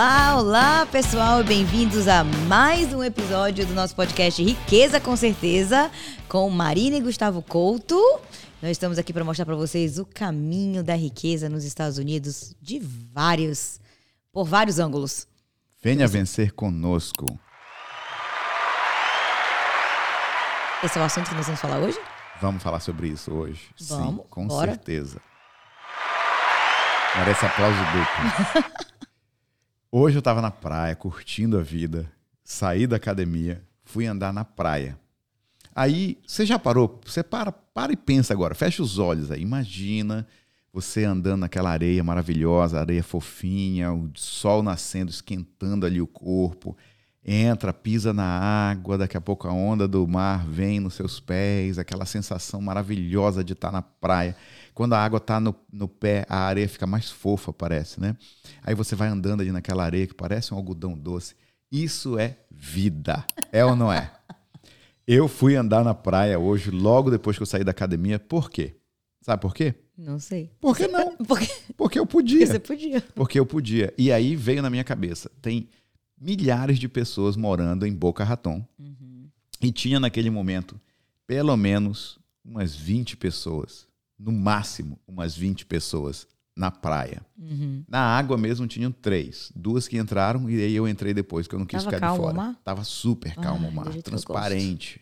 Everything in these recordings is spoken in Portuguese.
Olá, olá pessoal, bem-vindos a mais um episódio do nosso podcast Riqueza com Certeza, com Marina e Gustavo Couto. Nós estamos aqui para mostrar para vocês o caminho da riqueza nos Estados Unidos de vários, por vários ângulos. Venha vencer conosco. Esse é o assunto que nós vamos falar hoje? Vamos falar sobre isso hoje. Vamos, Sim, com bora. certeza. Merece aplauso duplo. hoje eu estava na praia, curtindo a vida, saí da academia, fui andar na praia. Aí, você já parou? Você para, para e pensa agora, fecha os olhos aí, imagina você andando naquela areia maravilhosa, areia fofinha, o sol nascendo, esquentando ali o corpo. Entra, pisa na água, daqui a pouco a onda do mar vem nos seus pés, aquela sensação maravilhosa de estar na praia. Quando a água está no, no pé, a areia fica mais fofa, parece, né? Aí você vai andando ali naquela areia que parece um algodão doce. Isso é vida, é ou não é? Eu fui andar na praia hoje, logo depois que eu saí da academia. Por quê? Sabe por quê? Não sei. Por que não? Porque Porque eu podia. você podia. Porque eu podia. E aí veio na minha cabeça: tem milhares de pessoas morando em Boca Raton. E tinha naquele momento, pelo menos, umas 20 pessoas. No máximo, umas 20 pessoas na praia. Uhum. Na água mesmo tinham três. Duas que entraram e aí eu entrei depois, que eu não quis Tava ficar de calmo fora. o mar? Tava super calmo Ai, o mar, transparente.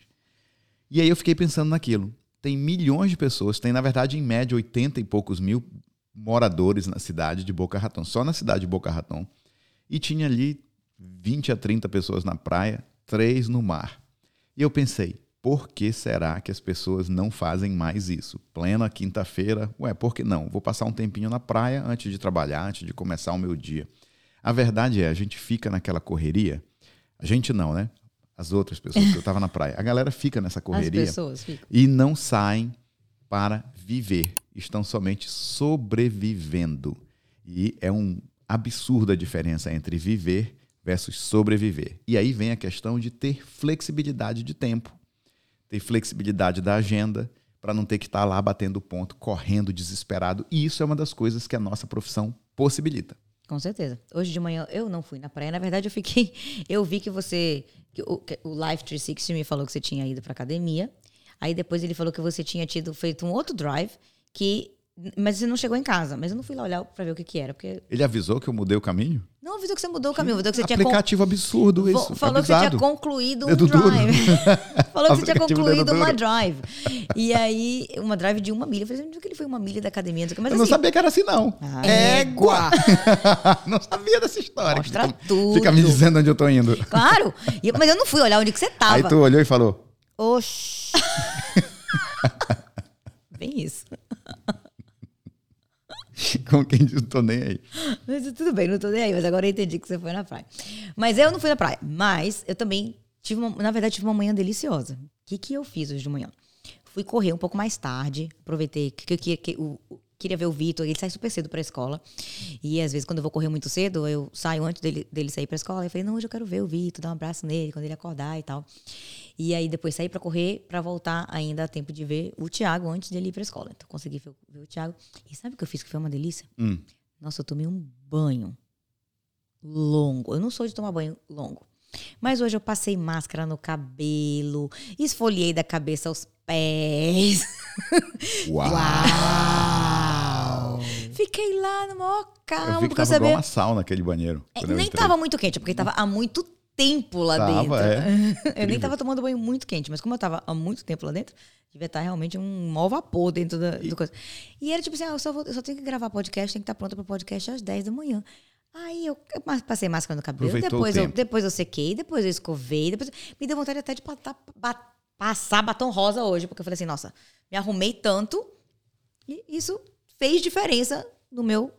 E aí eu fiquei pensando naquilo. Tem milhões de pessoas, tem na verdade em média 80 e poucos mil moradores na cidade de Boca Raton, só na cidade de Boca Raton. E tinha ali 20 a 30 pessoas na praia, três no mar. E eu pensei, por que será que as pessoas não fazem mais isso? Plena quinta-feira, ué, por que não? Vou passar um tempinho na praia antes de trabalhar, antes de começar o meu dia. A verdade é, a gente fica naquela correria. A gente não, né? As outras pessoas que eu estava na praia. A galera fica nessa As correria pessoas ficam. e não saem para viver. Estão somente sobrevivendo. E é um absurda a diferença entre viver versus sobreviver. E aí vem a questão de ter flexibilidade de tempo, ter flexibilidade da agenda, para não ter que estar lá batendo ponto, correndo desesperado. E isso é uma das coisas que a nossa profissão possibilita. Com certeza. Hoje de manhã eu não fui na praia. Na verdade, eu fiquei. Eu vi que você. Que o, que o Life 360 me falou que você tinha ido pra academia. Aí depois ele falou que você tinha tido feito um outro drive que. Mas você não chegou em casa. Mas eu não fui lá olhar pra ver o que, que era. Porque. Ele avisou que eu mudei o caminho? Não avisou que você mudou o caminho. Avisou que você tinha. con- Aplicativo absurdo Vo- isso. Falou que você tinha concluído um drive. falou que você tinha concluído uma drive. E aí, uma drive de uma milha. Eu falei, onde que ele foi uma milha da academia? Não Mas eu não assim, sabia que era assim, não. Ah, Égua! não sabia dessa história. Mostra Fica- tudo. Fica me dizendo onde eu tô indo. Claro! Mas eu não fui olhar onde que você tava. Aí tu olhou e falou: Oxi. Bem isso. Com quem diz, tô nem aí. Mas tudo bem, não tô nem aí, mas agora eu entendi que você foi na praia. Mas eu não fui na praia. Mas eu também tive uma, na verdade, tive uma manhã deliciosa. O que, que eu fiz hoje de manhã? Fui correr um pouco mais tarde, aproveitei que, que, que, o- queria ver o Vitor, ele sai super cedo pra escola. E às vezes, quando eu vou correr muito cedo, eu saio antes dele, dele sair pra escola. Eu falei, não, hoje eu quero ver o Vitor, dar um abraço nele quando ele acordar e tal. E aí depois saí pra correr pra voltar ainda a tempo de ver o Thiago antes dele ir pra escola. Então consegui ver, ver o Thiago. E sabe o que eu fiz que foi uma delícia? Hum. Nossa, eu tomei um banho longo. Eu não sou de tomar banho longo. Mas hoje eu passei máscara no cabelo, esfoliei da cabeça aos pés. Uau! Uau! Fiquei lá no maior calma, Eu vi que eu tava igual sabia. uma sauna aquele banheiro. É, eu nem entrei. tava muito quente, porque tava há muito tempo lá Tava, dentro. é. eu nem tava tomando banho muito quente, mas como eu tava há muito tempo lá dentro, devia estar realmente um mau vapor dentro da, do coisa. E era tipo assim, ah, eu, só vou- eu só tenho que gravar podcast, tenho que estar pronta para podcast às 10 da manhã. Aí eu, passei máscara no cabelo, Aproveitou depois o eu, depois eu sequei, depois eu escovei, depois me deu vontade até de patar- ba- passar batom rosa hoje, porque eu falei assim, nossa, me arrumei tanto e isso fez diferença no meu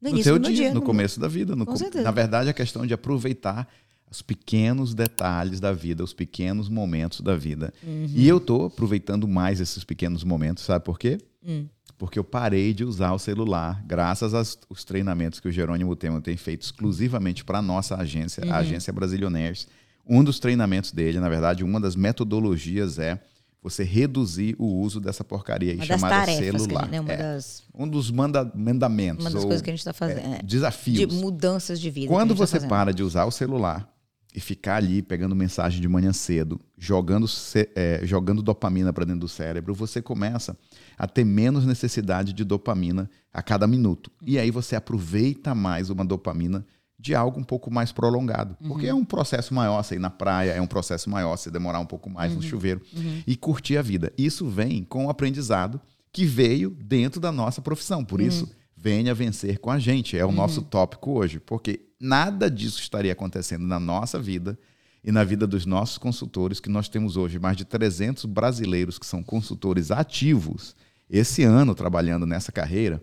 no No início teu meu dia, dia, no meu- começo da vida. no Com com- certeza. Na verdade, a questão de aproveitar os pequenos detalhes da vida, os pequenos momentos da vida. Uhum. E eu tô aproveitando mais esses pequenos momentos, sabe por quê? Hum. Porque eu parei de usar o celular, graças aos os treinamentos que o Jerônimo Temer tem feito exclusivamente para a nossa agência, Uhum. a agência Brasilionaires. Um dos treinamentos dele, na verdade, uma das metodologias é você reduzir o uso dessa porcaria aí Uma chamada tarefas, celular. que, né? É, das, um dos manda mandamentos uma das coisas que a gente está fazendo. é, desafios. de mudanças de vida. Quando gente tá você fazendo. para de usar o celular e ficar ali pegando mensagem de manhã cedo, jogando, é, jogando dopamina para dentro do cérebro, você começa a ter menos necessidade de dopamina a cada minuto. E aí você aproveita mais uma dopamina de algo um pouco mais prolongado. Porque é um processo maior você ir na praia, é um processo maior você demorar um pouco mais no chuveiro e curtir a vida. Isso vem com o aprendizado que veio dentro da nossa profissão. Por isso, venha vencer com a gente. É o nosso tópico hoje. Porque nada disso estaria acontecendo na nossa vida e na vida dos nossos consultores, que nós temos hoje mais de 300 brasileiros que são consultores ativos esse ano trabalhando nessa carreira.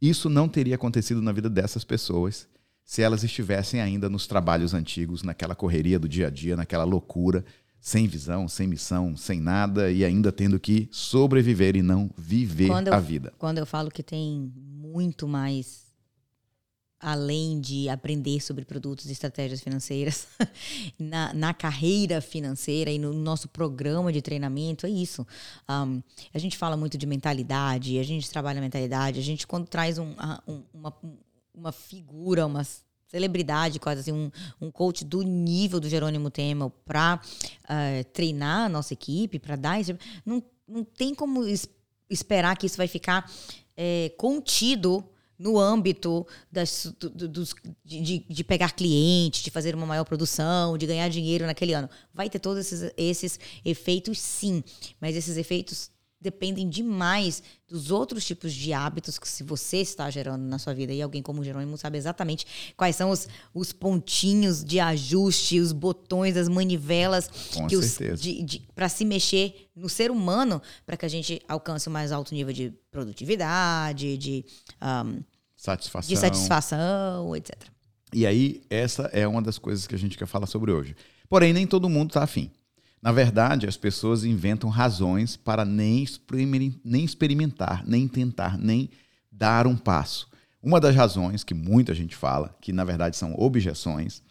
Isso não teria acontecido na vida dessas pessoas se elas estivessem ainda nos trabalhos antigos, naquela correria do dia a dia, naquela loucura, sem visão, sem missão, sem nada e ainda tendo que sobreviver e não viver eu- a vida. Quando eu falo que tem muito mais além de aprender sobre produtos e estratégias financeiras na, na carreira financeira e no nosso programa de treinamento, é isso. Um, a gente fala muito de mentalidade, a gente trabalha mentalidade, a gente quando traz um- a- um- uma, uma figura, uma celebridade, quase assim, um, um coach do nível do Jerônimo Temel para treinar a nossa equipe, para dar esse. Não, não tem como es- esperar que isso vai ficar é, contido no âmbito das, do- do- dos, de, de- pegar cliente, de fazer uma maior produção, de ganhar dinheiro naquele ano. Vai ter todos esses, esses efeitos, sim, mas esses efeitos dependem demais dos outros tipos de hábitos que se você está gerando na sua vida. E alguém como o Jerônimo sabe exatamente quais são os, os pontinhos de ajuste, os botões, as manivelas para se mexer no ser humano para que a gente alcance o mais alto nível de produtividade, de, um, Satisfação. de satisfação, etc. E aí, essa é uma das coisas que a gente quer falar sobre hoje. Porém, nem todo mundo está afim. Na verdade, as pessoas inventam razões para nem, nem experimentar, nem tentar, nem dar um passo. Uma das razões que muita gente fala, que na verdade são objeções,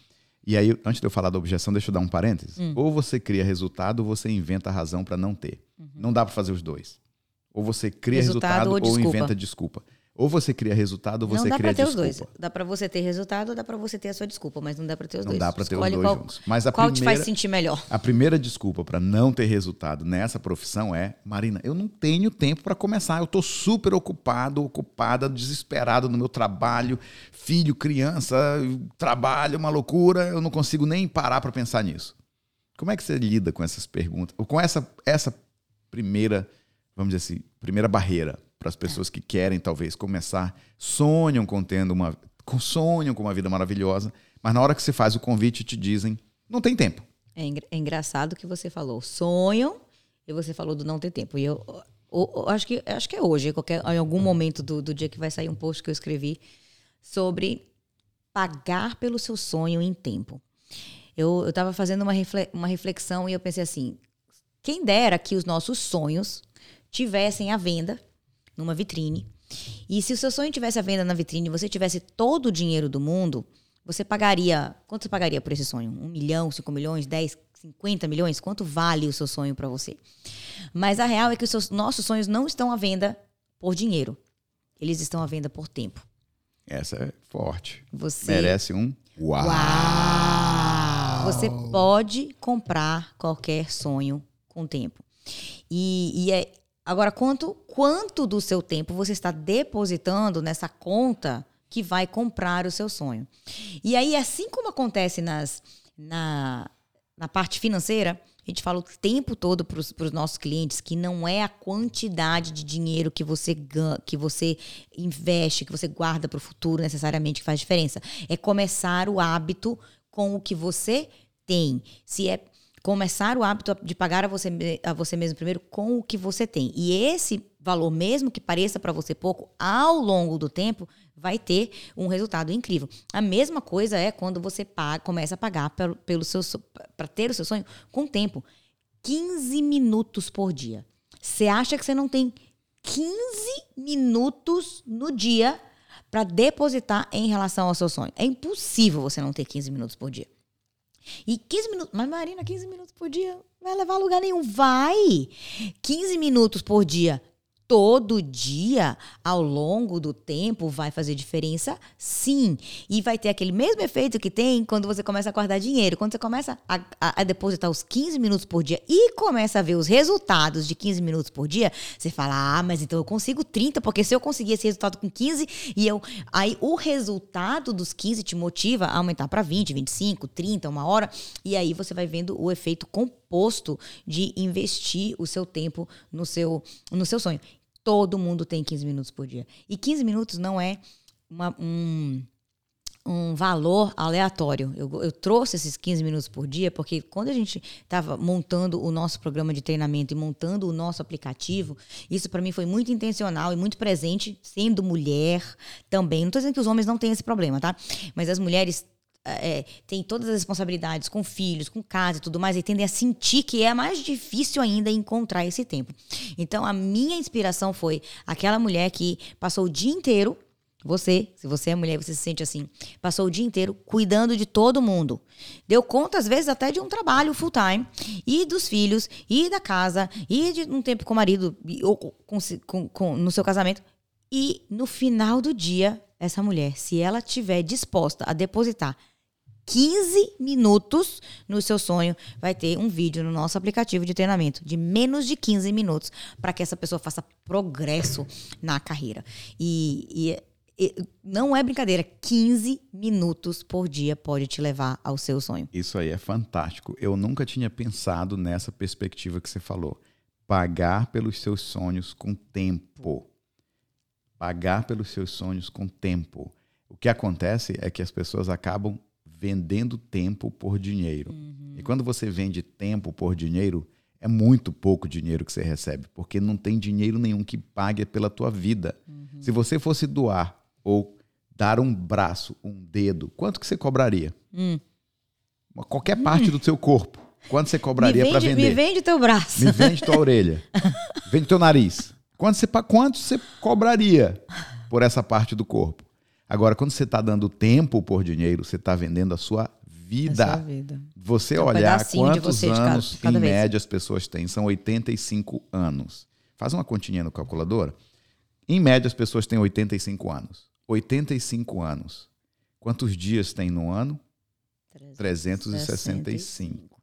e aí, antes de eu falar da objeção, deixa eu dar um parênteses. Ou você cria resultado, ou você inventa razão para não ter. Não dá para fazer os dois. Ou você cria Resultado resultado, ou ou, inventa desculpa. Ou você cria resultado, ou você não dá cria para ter desculpa. os dois. Dá para você ter resultado, dá para você ter a sua desculpa, mas não dá para ter os Não dois. dá para ter os dois qual, juntos. Mas a qual te primeira, faz sentir melhor. a primeira desculpa para não ter resultado nessa profissão é, Marina, eu não tenho tempo para começar. Eu estou super ocupado, ocupada, desesperado no meu trabalho, filho, criança, trabalho, uma loucura. Eu não consigo nem parar para pensar nisso. Como é que você lida com essas perguntas? Ou com essa essa primeira, vamos dizer assim, primeira barreira para as pessoas que querem talvez começar, sonham com tendo uma sonham com uma vida maravilhosa, mas na hora que você faz o convite te dizem, não tem tempo. É, é engraçado que você falou sonham e você falou do não ter tempo. E eu, eu- eu acho, que, acho que é hoje, qualquer, em algum momento do, do dia que vai sair um post que eu escrevi sobre pagar pelo seu sonho em tempo. Eu estava fazendo uma, refle- uma reflexão e eu pensei assim: quem dera que os nossos sonhos tivessem à venda numa vitrine. E se o seu sonho tivesse à venda na vitrine e você tivesse todo o dinheiro do mundo, você pagaria. Quanto você pagaria por esse sonho? Um milhão, cinco milhões, dez, cinquenta milhões? Quanto vale o seu sonho para você? Mas a real é que os seus, nossos sonhos não estão à venda por dinheiro. Eles estão à venda por tempo. Essa é forte. Você Merece um uau. Você pode comprar qualquer sonho com tempo. E, e é agora quanto quanto do seu tempo você está depositando nessa conta que vai comprar o seu sonho? E aí assim como acontece nas na, na parte financeira, a gente fala o tempo todo para os nossos clientes que não é a quantidade de dinheiro que você ganha, que você investe, que você guarda para o futuro necessariamente que faz diferença. É começar o hábito com o que você tem. Se é começar o hábito de pagar a você, a você mesmo primeiro com o que você tem. E esse valor, mesmo que pareça para você pouco, ao longo do tempo, vai ter um resultado incrível. A mesma coisa é quando você paga, começa a pagar pelo, pelo seu para ter o seu sonho com tempo. 15 minutos por dia. Você acha que você não tem 15 minutos no dia para depositar em relação ao seu sonho? É impossível você não ter 15 minutos por dia. E 15 minutos. Mas, Marina, 15 minutos por dia vai levar a lugar nenhum. Vai! 15 minutos por dia todo dia, ao longo do tempo, vai fazer diferença? Sim. E vai ter aquele mesmo efeito que tem quando você começa a guardar dinheiro. Quando você começa a, a, a, depositar os 15 minutos por dia e começa a ver os resultados de 15 minutos por dia, você fala: ah, mas então eu consigo 30, porque se eu conseguir esse resultado com 15, e eu. Aí o resultado dos 15 te motiva a aumentar para 20, 25, 30, uma hora. E aí você vai vendo o efeito composto de investir o seu tempo no seu, no seu sonho. Todo mundo tem 15 minutos por dia. E 15 minutos não é uma, um, um valor aleatório. Eu, eu, trouxe esses 15 minutos por dia porque quando a gente estava montando o nosso programa de treinamento e montando o nosso aplicativo, isso para mim foi muito intencional e muito presente, sendo mulher também. Não estou dizendo que os homens não têm esse problema, tá? Mas as mulheres é, tem todas as responsabilidades com filhos, com casa e tudo mais, e tendem a sentir que é mais difícil ainda encontrar esse tempo. Então, a minha inspiração foi aquela mulher que passou o dia inteiro. Você, se você é mulher, você se sente assim. Passou o dia inteiro cuidando de todo mundo. Deu conta, às vezes, até de um trabalho full time, e dos filhos, e da casa, e de um tempo com o marido, ou com, com, com, no seu casamento. E no final do dia, essa mulher, se ela tiver disposta a depositar 15 minutos no seu sonho, vai ter um vídeo no nosso aplicativo de treinamento de menos de 15 minutos para que essa pessoa faça progresso na carreira. E, e, e, não é brincadeira, 15 minutos por dia pode te levar ao seu sonho. Isso aí é fantástico. Eu nunca tinha pensado nessa perspectiva que você falou. Pagar pelos seus sonhos com tempo. Pagar pelos seus sonhos com tempo. O que acontece é que as pessoas acabam vendendo tempo por dinheiro. Uhum. E quando você vende tempo por dinheiro, é muito pouco dinheiro que você recebe, porque não tem dinheiro nenhum que pague pela tua vida. Uhum. Se você fosse doar ou dar um braço, um dedo, quanto que você cobraria? Hum. Qualquer parte do seu corpo. Quanto você cobraria para vender? Me vende teu braço. Me vende tua orelha. vende teu nariz. Quanto você, quanto você cobraria por essa parte do corpo? Agora, quando você está dando tempo por dinheiro, você está vendendo a sua vida. A sua vida. Você é um olhar quantos anos, cada, cada em vez. média, as pessoas têm. São 85 anos. Faz uma continha no calculadora. Em média, as pessoas têm 85 anos. 85 anos. Quantos dias tem no ano? 365.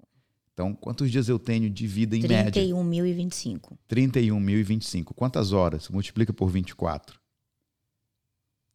Então, quantos dias eu tenho de vida em 31. média? 31.025. 31.025. Quantas horas? Multiplica por 24.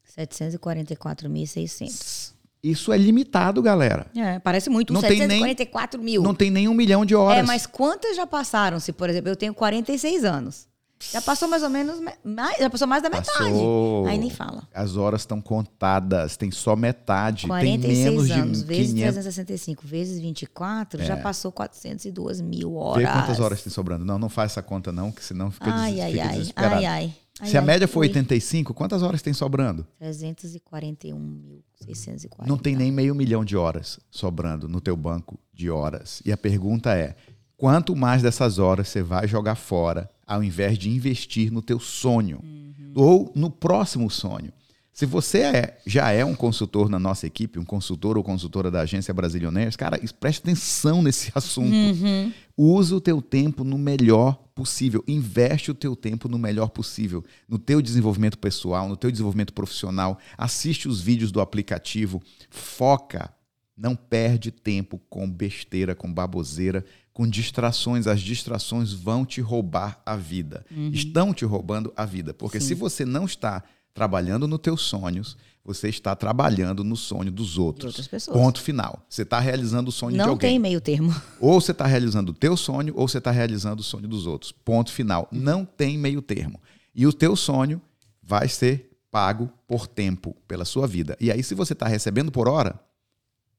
744.600. Isso é limitado, galera. É, parece muito. Não 744 tem nem, mil. Não tem nem um milhão de horas. É, mas quantas já passaram-se? Por exemplo, eu tenho 46 anos. Já passou mais ou menos. Mais, já passou mais da metade. Passou. Aí nem fala. As horas estão contadas, tem só metade. 46 tem menos anos, de vezes 500... 365, vezes 24, é. já passou 402 mil horas. Vê quantas horas tem sobrando. Não, não faz essa conta, não, que senão fica, ai, des... ai, fica ai, desesperado. Ai, ai. Se a média for 85, quantas horas tem sobrando? 341.640. Não tem nem meio milhão de horas sobrando no teu banco de horas. E a pergunta é, quanto mais dessas horas você vai jogar fora ao invés de investir no teu sonho uhum. ou no próximo sonho? Se você é, já é um consultor na nossa equipe, um consultor ou consultora da agência Brasilioneiros, cara, preste atenção nesse assunto. Uhum. Usa o teu tempo no melhor possível. Investe o teu tempo no melhor possível. No teu desenvolvimento pessoal, no teu desenvolvimento profissional. Assiste os vídeos do aplicativo. Foca. Não perde tempo com besteira, com baboseira, com distrações. As distrações vão te roubar a vida. Uhum. Estão te roubando a vida. Porque Sim. se você não está trabalhando nos teus sonhos, você está trabalhando no sonho dos outros. outras pessoas. Ponto final. Você está realizando o sonho Não de alguém. Não tem meio termo. Ou você está realizando o teu sonho, ou você está realizando o sonho dos outros. Ponto final. Não tem meio termo. E o teu sonho vai ser pago por tempo, pela sua vida. E aí, se você está recebendo por hora,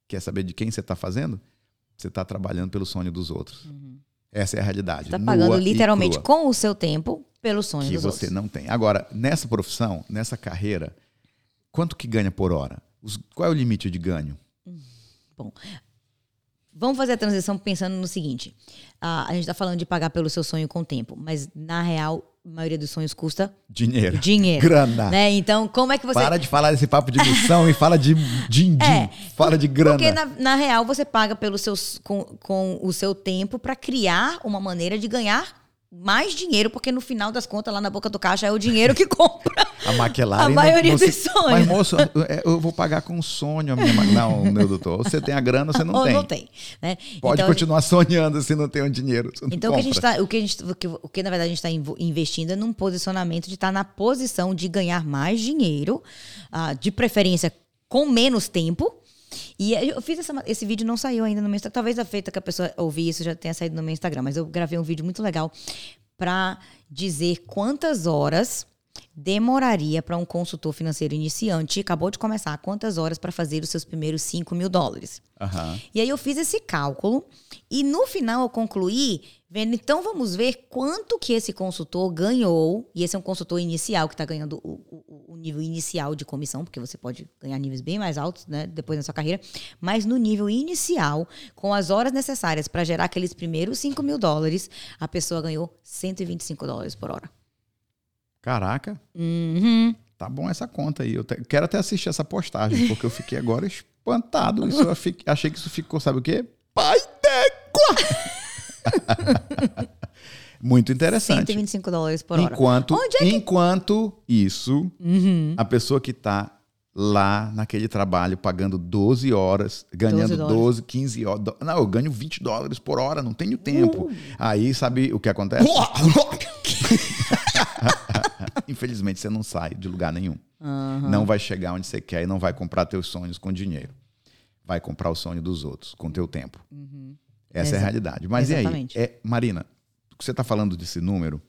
quer saber de quem você está fazendo? Você está trabalhando pelo sonho dos outros. Uhum. Essa é a realidade. Está pagando literalmente com o seu tempo pelo sonho que dos você outros. não tem. Agora, nessa profissão, nessa carreira, quanto que ganha por hora? Os, qual é o limite de ganho? Bom, vamos fazer a transição pensando no seguinte: a gente está falando de pagar pelo seu sonho com o tempo, mas na real, maioria dos sonhos custa Dinheiro. dinheiro. Grana. Né? Então, como é que você. Para de falar desse papo de missão e fala de din-din. É, fala de grana. Porque, na, na real, você paga pelos seus, com, com o seu tempo para criar uma maneira de ganhar mais dinheiro, porque no final das contas, lá na boca do caixa, é o dinheiro que compra. A McLaren. A não- maioria você- dos sonhos. Mas, moço, é, eu vou pagar com sonho a minha. Não, meu doutor. Você tem a grana, você não Ou tem. não tem. Né? Pode Então, continuar sonhando se não tem o dinheiro. Não Então, o que, a gente tá, o, que a gente, o, que, o que, na verdade, a gente está investindo é num posicionamento de estar na posição de ganhar mais dinheiro, ah, de preferência com menos tempo. E eu fiz essa, esse vídeo, não saiu ainda no meu Instagram. Talvez a feita que a pessoa ouvir isso já tenha saído no meu Instagram, mas eu gravei um vídeo muito legal para dizer quantas horas demoraria para um consultor financeiro iniciante, acabou de começar, quantas horas para fazer os seus primeiros 5 mil dólares. Aham. E aí eu fiz esse cálculo e no final eu concluí vendo, então vamos ver quanto que esse consultor ganhou, e esse é um consultor inicial que está ganhando o, o- o nível inicial de comissão, porque você pode ganhar níveis bem mais altos, né, depois na sua carreira, mas no nível inicial, com as horas necessárias para gerar aqueles primeiros 5 mil dólares, a pessoa ganhou 125 dólares por hora. Caraca, Uhum. tá bom essa conta aí. Eu te- quero até assistir essa postagem, porque eu fiquei agora espantado. Isso eu fi- achei que isso ficou, sabe o quê? Pai! Muito interessante. 125 dólares por hora. Enquanto, é que- enquanto isso, Uhum. a pessoa que tá lá naquele trabalho pagando 12 horas, ganhando 12 12, 15 horas. Não, eu ganho 20 dólares por hora, não tenho tempo. Uh. Aí, sabe o que acontece? Infelizmente, você não sai de lugar nenhum. Não vai chegar onde você quer e não vai comprar teus sonhos com dinheiro. Vai comprar o sonho dos outros com teu tempo. Essa é a realidade. Mas e exatamente. aí? É, Marina, o que você está falando desse número,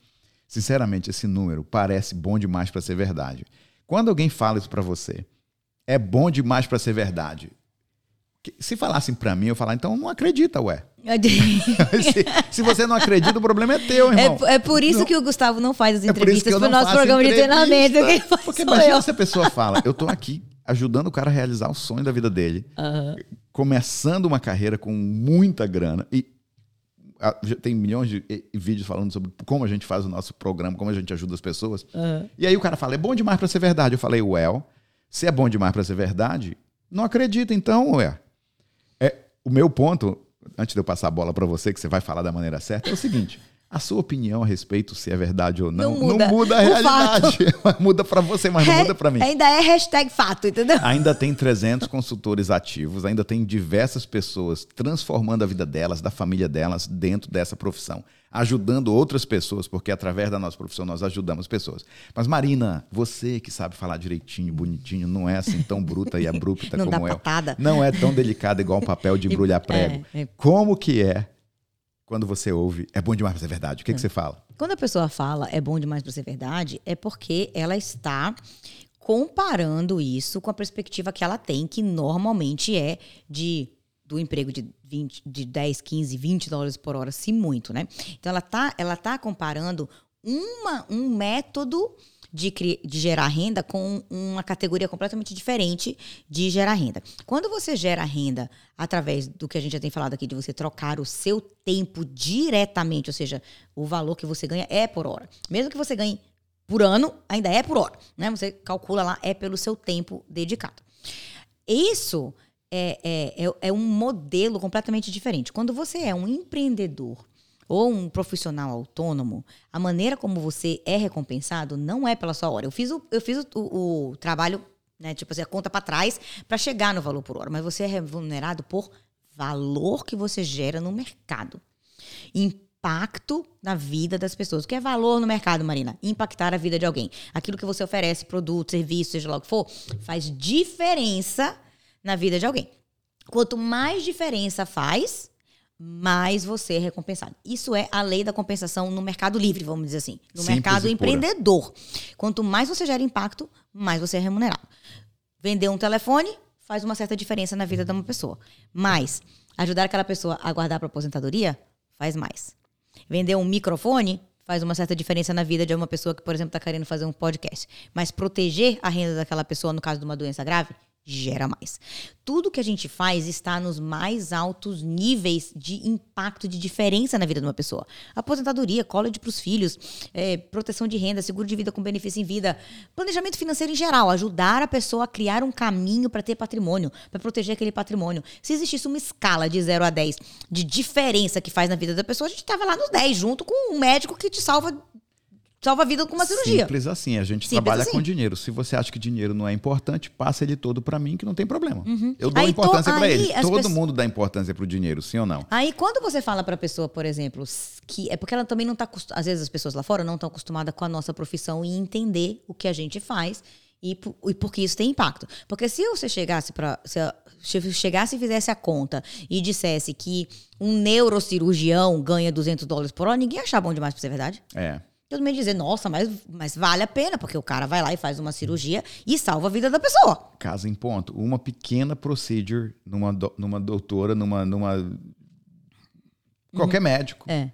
sinceramente, esse número parece bom demais para ser verdade. Quando alguém fala isso para você, é bom demais para ser verdade. Se falassem para mim, eu falar, então não acredita, ué. se, se você não acredita, o problema é teu, irmão. É, é por isso Não. que o Gustavo não faz as É entrevistas pro não nosso programa de treinamento. Porque imagina eu. se a pessoa fala, eu tô aqui ajudando o cara a realizar o sonho da vida dele, Aham. começando uma carreira com muita grana e tem milhões de vídeos falando sobre como a gente faz o nosso programa, como a gente ajuda as pessoas. Aham. E aí o cara fala, é bom demais para ser verdade. Eu falei, well, se é bom demais para ser verdade, não acredita então, ué. É, o meu ponto, antes de eu passar a bola para você, que você vai falar da maneira certa, é o seguinte. A sua opinião a respeito se é verdade ou não, Não não muda. muda, a realidade. muda para você, mas não muda para mim. Ainda é hashtag fato, entendeu? Ainda tem 300 consultores ativos, ainda tem diversas pessoas transformando a vida delas, da família delas, dentro dessa profissão, ajudando outras pessoas, porque através da nossa profissão nós ajudamos pessoas. Mas, Marina, você que sabe falar direitinho, bonitinho, não é assim tão bruta e abrupta Não dá como eu. patada. Não é tão delicada igual um papel de embrulhar prego. É, é. Como que é quando você ouve, é bom demais pra ser verdade? O que, que você fala? Quando a pessoa fala é bom demais para ser verdade, é porque ela está comparando isso com a perspectiva que ela tem, que normalmente é de do emprego de, 20, de 10, 15, 20 dólares por hora, se muito, né? Então ela tá, ela tá comparando uma, um método de, de gerar renda com uma categoria completamente diferente de gerar renda. Quando você gera renda através do que a gente já tem falado aqui, de você trocar o seu tempo diretamente, ou seja, o valor que você ganha é por hora. Mesmo que você ganhe por ano, ainda é por hora. Né? Você calcula lá, é pelo seu tempo dedicado. Isso é, é, é, é um modelo completamente diferente. Quando você é um empreendedor ou um profissional autônomo, a maneira como você é recompensado não é pela sua hora. Eu fiz o, eu fiz o, o- o trabalho, né, tipo assim, a conta para trás para chegar no valor por hora, mas você é remunerado por valor que você gera no mercado. Impacto na vida das pessoas. O que é valor no mercado, Marina? Impactar a vida de alguém. Aquilo que você oferece, produto, serviço, seja lá o que for, faz diferença na vida de alguém. Quanto mais diferença faz, mais você é recompensado. Isso é a lei da compensação no mercado livre, vamos dizer assim. No Simples mercado empreendedor. Quanto mais você gera impacto, mais você é remunerado. Vender um telefone faz uma certa diferença na vida de uma pessoa. Mas ajudar aquela pessoa a guardar para aposentadoria faz mais. Vender um microfone faz uma certa diferença na vida de uma pessoa que, por exemplo, está querendo fazer um podcast. Mas proteger a renda daquela pessoa, no caso de uma doença grave, gera mais. Tudo que a gente faz está nos mais altos níveis de impacto, de diferença na vida de uma pessoa. Aposentadoria, college para os filhos, é, proteção de renda, seguro de vida com benefício em vida, planejamento financeiro em geral, ajudar a pessoa a criar um caminho para ter patrimônio, para proteger aquele patrimônio. Se existisse uma escala de 0 a 10 de diferença que faz na vida da pessoa, a gente estava lá nos 10, junto com um médico que te salva salva a vida com uma cirurgia. Simples assim, a gente Simples trabalha assim. com dinheiro. Se você acha que dinheiro não é importante, passa ele todo pra mim que não tem problema. Eu dou Uhum. Aí importância pra aí ele. Todo pessoas- mundo dá importância pro dinheiro, sim ou não? Aí, quando você fala pra pessoa, por exemplo, que é porque ela também não tá acostu- às vezes as pessoas lá fora não estão acostumadas com a nossa profissão e entender o que a gente faz e, e porque isso tem impacto. Porque se você chegasse para a- chegasse e fizesse a conta e dissesse que um neurocirurgião ganha 200 dólares por hora, ninguém achar bom demais pra ser verdade. É. Todo mundo dizer, nossa, mas, mas vale a pena, porque o cara vai lá e faz uma cirurgia e salva a vida da pessoa. Casa em ponto. Uma pequena procedure numa, do- numa doutora, numa. numa... Qualquer médico. É.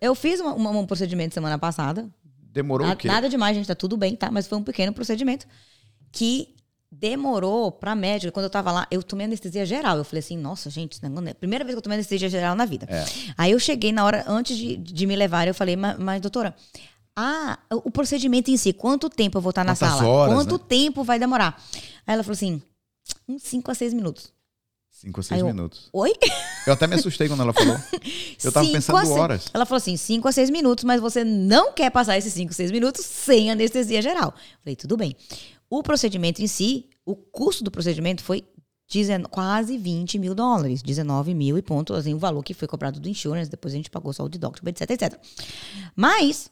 Eu fiz uma- uma- um procedimento semana passada, Demorou Na- o quê? Nada demais, gente, tá tudo bem, tá? Mas foi um pequeno procedimento que demorou pra médica. Quando eu tava lá, eu tomei anestesia geral. Eu falei assim, nossa, gente, é... Primeira vez que eu tomei anestesia geral na vida. É. Aí eu cheguei na hora, antes de, de me levar, eu falei, mas, mas, doutora, ah, o procedimento em si, quanto tempo eu vou estar na Quantas sala? horas, quanto né? tempo vai demorar? Aí ela falou assim, uns 5 a 6 minutos. Cinco ou seis Aí eu- minutos. Oi? Eu até me assustei quando ela falou. Eu tava Cinco pensando a horas. Ela falou assim, 5 a 6 minutos, mas você não quer passar esses 5, 6 minutos sem anestesia geral. Falei, tudo bem. O procedimento em si, o custo do procedimento foi 19 quase 20 mil dólares. 19 mil e ponto, assim, o valor que foi cobrado do insurance, depois a gente pagou saúde doctor, etc, etc. Mas,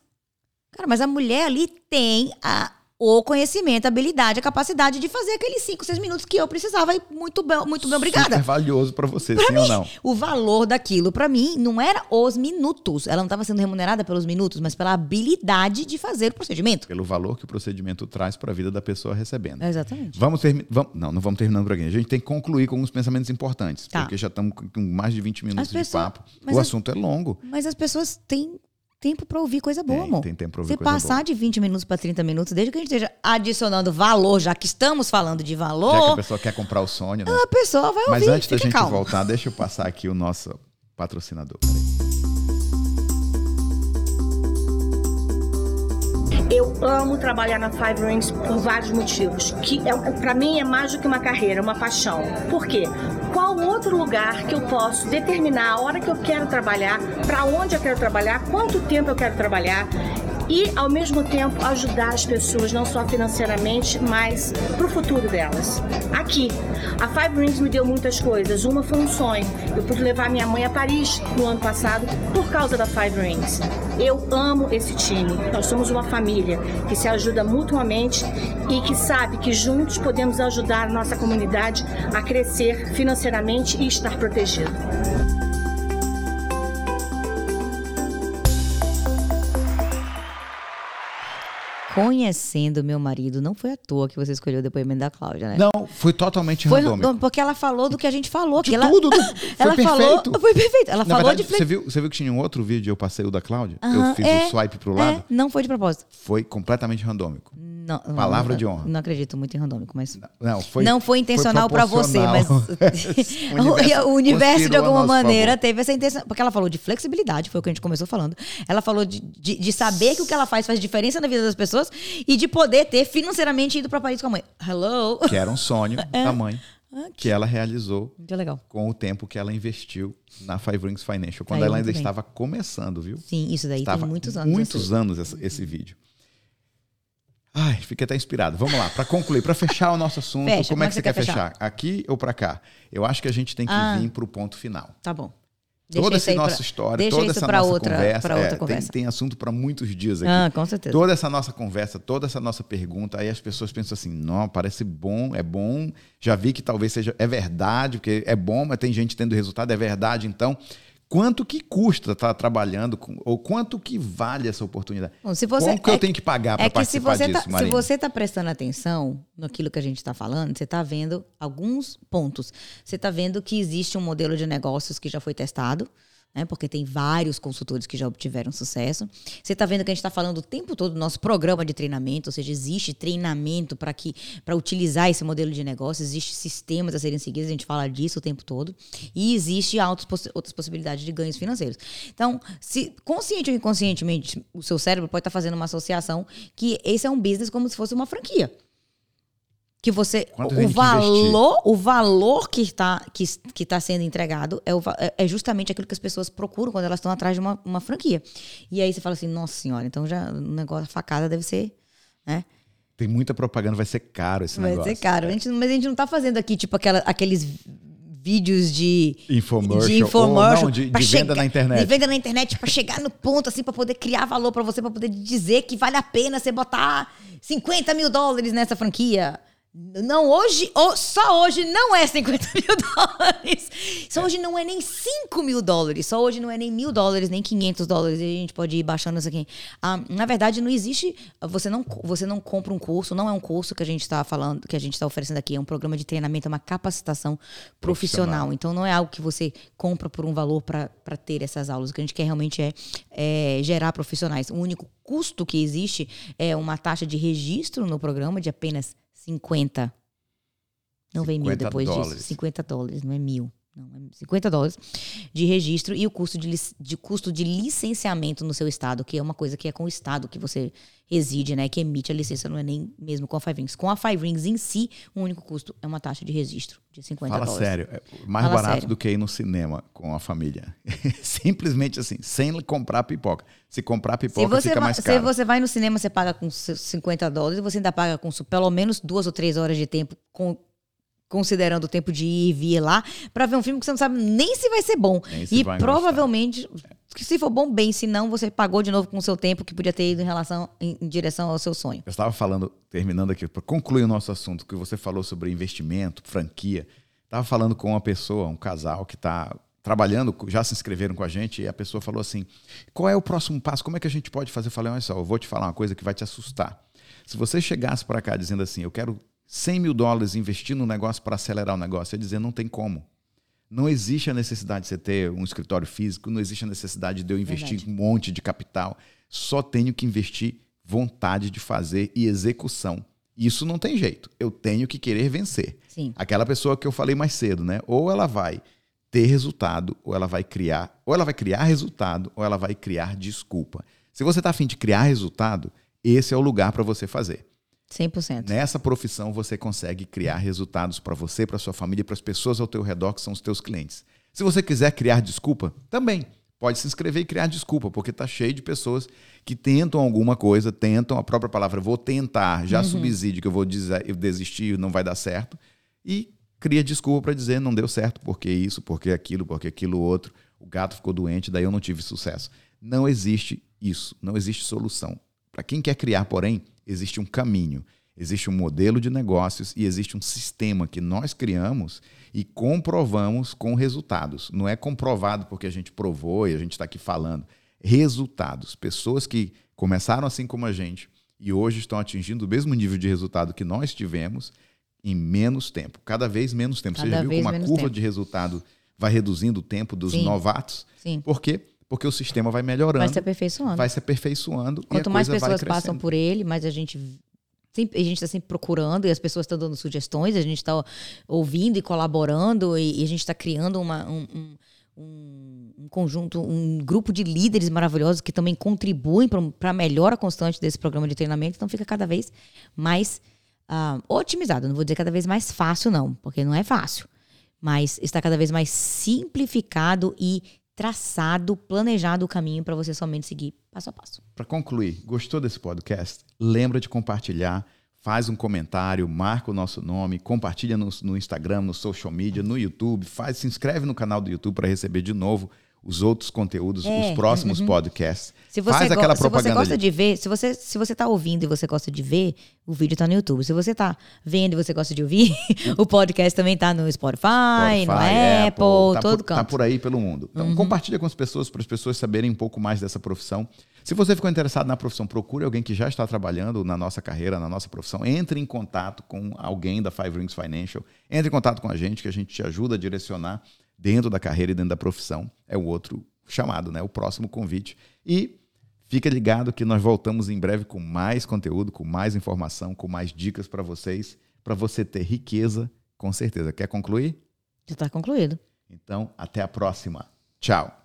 cara, mas a mulher ali tem a, o conhecimento, a habilidade, a capacidade de fazer aqueles 5, 6 minutos que eu precisava e muito bem, muito bem, obrigada. Super valioso pra você, sim ou não? O valor daquilo, pra mim, não era os minutos. Ela não estava sendo remunerada pelos minutos, mas pela habilidade de fazer o procedimento. Pelo valor que o procedimento traz pra vida da pessoa recebendo. Exatamente. Vamos terminar. Não, não vamos terminando por aqui. A gente tem que concluir com alguns pensamentos importantes. Tá. Porque já estamos com mais de 20 minutos As de pessoas- papo. O as- assunto é longo. Mas as pessoas têm tempo pra ouvir coisa boa, Tem, amor. tem tempo pra ouvir Você coisa passar boa. de 20 minutos pra 30 minutos, desde que a gente esteja adicionando valor, já que estamos falando de Já que a valor, pessoa quer comprar o Sony, né? a pessoa vai Mas ouvir. antes da gente calma. voltar, deixa eu passar aqui o nosso patrocinador. Peraí. Eu amo trabalhar na Five Rings por vários motivos. Que é, para mim é mais do que uma carreira, é uma paixão. Por quê? Qual outro lugar que eu posso determinar a hora que eu quero trabalhar, para onde eu quero trabalhar, quanto tempo eu quero trabalhar e ao mesmo tempo ajudar as pessoas não só financeiramente, mas para o futuro delas. Aqui, a Five Rings me deu muitas coisas. Uma foi um sonho. Eu pude levar minha mãe a Paris no ano passado por causa da Five Rings. Eu amo esse time. Nós somos uma família que se ajuda mutuamente e que sabe que juntos podemos ajudar a nossa comunidade a crescer financeiramente e estar protegido. Conhecendo meu marido, não foi à toa que você escolheu o depoimento da Cláudia, né? Não, foi totalmente Foi randômico. porque ela falou do que a gente falou. De que ela, tudo, do- foi ela perfeito. falou. Foi perfeito. Ela Na falou verdade, de você, viu, você viu que tinha um outro vídeo, eu passei o da Cláudia? Eu fiz é, o swipe pro lado? É, não foi de propósito. Foi completamente randômico. Não, Palavra não, de honra. Não acredito muito em randômico, mas. Não, foi, não foi intencional pra você, mas o universo, de conspirou a alguma maneira favor. teve essa intenção, porque ela falou de flexibilidade, foi o que a gente começou falando. Ela falou de, de, de saber que o que ela faz faz diferença na vida das pessoas e de poder ter financeiramente ido para Paris com a mãe. Hello. Que era um sonho É. da mãe Ah, que ela realizou com o tempo que ela investiu na Five Rings Financial, quando aí, ela ainda bem. estava começando, viu? Sim, isso daí Estava tem muitos anos. Muitos anos esse, esse vídeo. Ai, fiquei até inspirado. Vamos lá, para concluir, para fechar o nosso assunto, Fecha, como é que você quer fechar? Aqui ou para cá? Eu acho que a gente tem que Ah. vir para o ponto final. Tá bom. toda isso essa nossa pra- história, deixa toda essa nossa outra, conversa, pra outra é, tem- conversa. Tem, assunto para muitos dias aqui. Ah, com certeza. Toda essa nossa conversa, toda essa nossa pergunta, aí as pessoas pensam assim: não, parece bom, é bom. Já vi que talvez seja. É verdade, porque é bom, mas tem gente tendo resultado, é verdade. Então, quanto que custa estar trabalhando, com, ou quanto que vale essa oportunidade? Bom, se você, Qual que eu é tenho que pagar para É se participar você, disso, tá, se Marina? você tá prestando atenção naquilo que a gente está falando, você está vendo alguns pontos. Você está vendo que existe um modelo de negócios que já foi testado, né? Porque tem vários consultores que já obtiveram sucesso. Você está vendo que a gente está falando o tempo todo do nosso programa de treinamento, ou seja, existe treinamento para que para utilizar esse modelo de negócio, existe sistemas a serem seguidos, a gente fala disso o tempo todo, e existe outras, outras possibilidades de ganhos financeiros. Então, se consciente ou inconscientemente, o seu cérebro pode estar tá fazendo uma associação que esse é um business como se fosse uma franquia que você o valor o valor que está que, que tá sendo entregado é, o, é, é justamente aquilo que as pessoas procuram quando elas estão atrás de uma, uma franquia. E aí você fala assim nossa senhora então já o negócio a facada deve ser né? Tem muita propaganda vai ser caro esse vai negócio. vai ser caro. A gente, mas a gente não está fazendo aqui tipo aquela, aqueles vídeos de infomercial, de, infomercial não, de, de venda chegar, na internet. De venda na internet para chegar no ponto assim para poder criar valor para você, para poder dizer que vale a pena você botar 50 mil dólares nessa franquia. Não, hoje, só hoje não é 50 mil dólares. Só hoje não é nem 5 mil dólares. Só hoje não é nem mil dólares, nem 500 dólares. E a gente pode ir baixando isso aqui. Ah, na verdade, não existe. Você não, você não compra um curso, não é um curso que a gente está falando, que a gente está oferecendo aqui. É um programa de treinamento, é uma capacitação profissional. profissional. Então, não é algo que você compra por um valor para ter essas aulas. O que a gente quer realmente é, é gerar profissionais. O único custo que existe é uma taxa de registro no programa de apenas 50. Não vem mil depois dólares. disso. 50 dólares, não é mil. Não, é 50 dólares de registro e o custo de, de custo de licenciamento no seu estado, que é uma coisa que é com o estado que você reside, né? Que emite a licença, não é nem mesmo com a Five Rings. Com a Five Rings em si, o único custo é uma taxa de registro de 50 Fala dólares. sério, é mais Fala barato sério. do que ir no cinema com a família. Simplesmente assim, sem comprar pipoca. Se comprar pipoca, fica vai, mais caro. Se você vai no cinema, você paga com 50 dólares, você ainda paga com pelo menos duas ou três horas de tempo com considerando o tempo de ir e vir lá, para ver um filme que você não sabe nem se vai ser bom. Se e provavelmente, que se for bom, bem, se não, você pagou de novo com o seu tempo que podia ter ido em relação em, em direção ao seu sonho. Eu estava falando, terminando aqui, para concluir o nosso assunto, que você falou sobre investimento, franquia. Estava falando com uma pessoa, um casal que está trabalhando, já se inscreveram com a gente, e a pessoa falou assim: qual é o próximo passo? Como é que a gente pode fazer? Eu falei, olha só, eu vou te falar uma coisa que vai te assustar. Se você chegasse para cá dizendo assim, eu quero 100 mil dólares investir no negócio para acelerar o negócio, é dizer não tem como. Não existe a necessidade de você ter um escritório físico, não existe a necessidade de eu investir Verdade. um monte de capital. Só tenho que investir vontade de fazer e execução. Isso não tem jeito. Eu tenho que querer vencer. Sim. Aquela pessoa que eu falei mais cedo, né? Ou ela vai ter resultado, ou ela vai criar, ou ela vai criar resultado, ou ela vai criar desculpa. Se você está afim de criar resultado, esse é o lugar para você fazer. 100%. Nessa profissão você consegue criar resultados para você, para sua família, para as pessoas ao teu redor que são os teus clientes. Se você quiser criar desculpa, também pode se inscrever e criar desculpa, porque está cheio de pessoas que tentam alguma coisa, tentam a própria palavra vou tentar, já uhum. subsídio que eu vou dizer, eu desistir, não vai dar certo, e cria desculpa para dizer não deu certo, porque isso, porque aquilo, porque aquilo outro, o gato ficou doente, daí eu não tive sucesso. Não existe isso, não existe solução. Para quem quer criar, porém, existe um caminho, existe um modelo de negócios e existe um sistema que nós criamos e comprovamos com resultados. Não é comprovado porque a gente provou e a gente está aqui falando. Resultados. Pessoas que começaram assim como a gente e hoje estão atingindo o mesmo nível de resultado que nós tivemos em menos tempo, cada vez menos tempo. Cada Você já viu como a curva tempo. de resultado vai reduzindo o tempo dos Sim. novatos? Sim. Por quê? Porque o sistema vai melhorando. Vai se aperfeiçoando. Vai se aperfeiçoando. Quanto mais pessoas passam por ele, mais a gente Sempre, a gente está sempre procurando e as pessoas estão dando sugestões, a gente está ouvindo e colaborando e, e a gente está criando uma, um, um, um, conjunto, um grupo de líderes maravilhosos que também contribuem para a melhora constante desse programa de treinamento. Então fica cada vez mais uh, otimizado. Não vou dizer cada vez mais fácil, não, porque não é fácil. Mas está cada vez mais simplificado e traçado, planejado o caminho para você somente seguir passo a passo. Para concluir, gostou desse podcast? Lembra de compartilhar, faz um comentário, marca o nosso nome, compartilha no, no Instagram, no social media, no YouTube, faz, se inscreve no canal do YouTube para receber de novo os outros conteúdos, é, os próximos uhum. podcasts. Se você Faz aquela propaganda. Se você gosta ali. de ver, se você se você está ouvindo e você gosta de ver, o vídeo está no YouTube. Se você está vendo e você gosta de ouvir, o podcast também está no Spotify, Spotify, no Apple, Apple tá todo por, canto. Tá por aí pelo mundo. Então uhum. compartilha com as pessoas para as pessoas saberem um pouco mais dessa profissão. Se você ficou interessado na profissão, procure alguém que já está trabalhando na nossa carreira, na nossa profissão. Entre em contato com alguém da Five Rings Financial. Entre em contato com a gente, que a gente te ajuda a direcionar dentro da carreira e dentro da profissão. É o outro chamado, né? O próximo convite. E fica ligado que nós voltamos em breve com mais conteúdo, com mais informação, com mais dicas para vocês, para você ter riqueza, com certeza. Quer concluir? Já está concluído. Então, até a próxima. Tchau.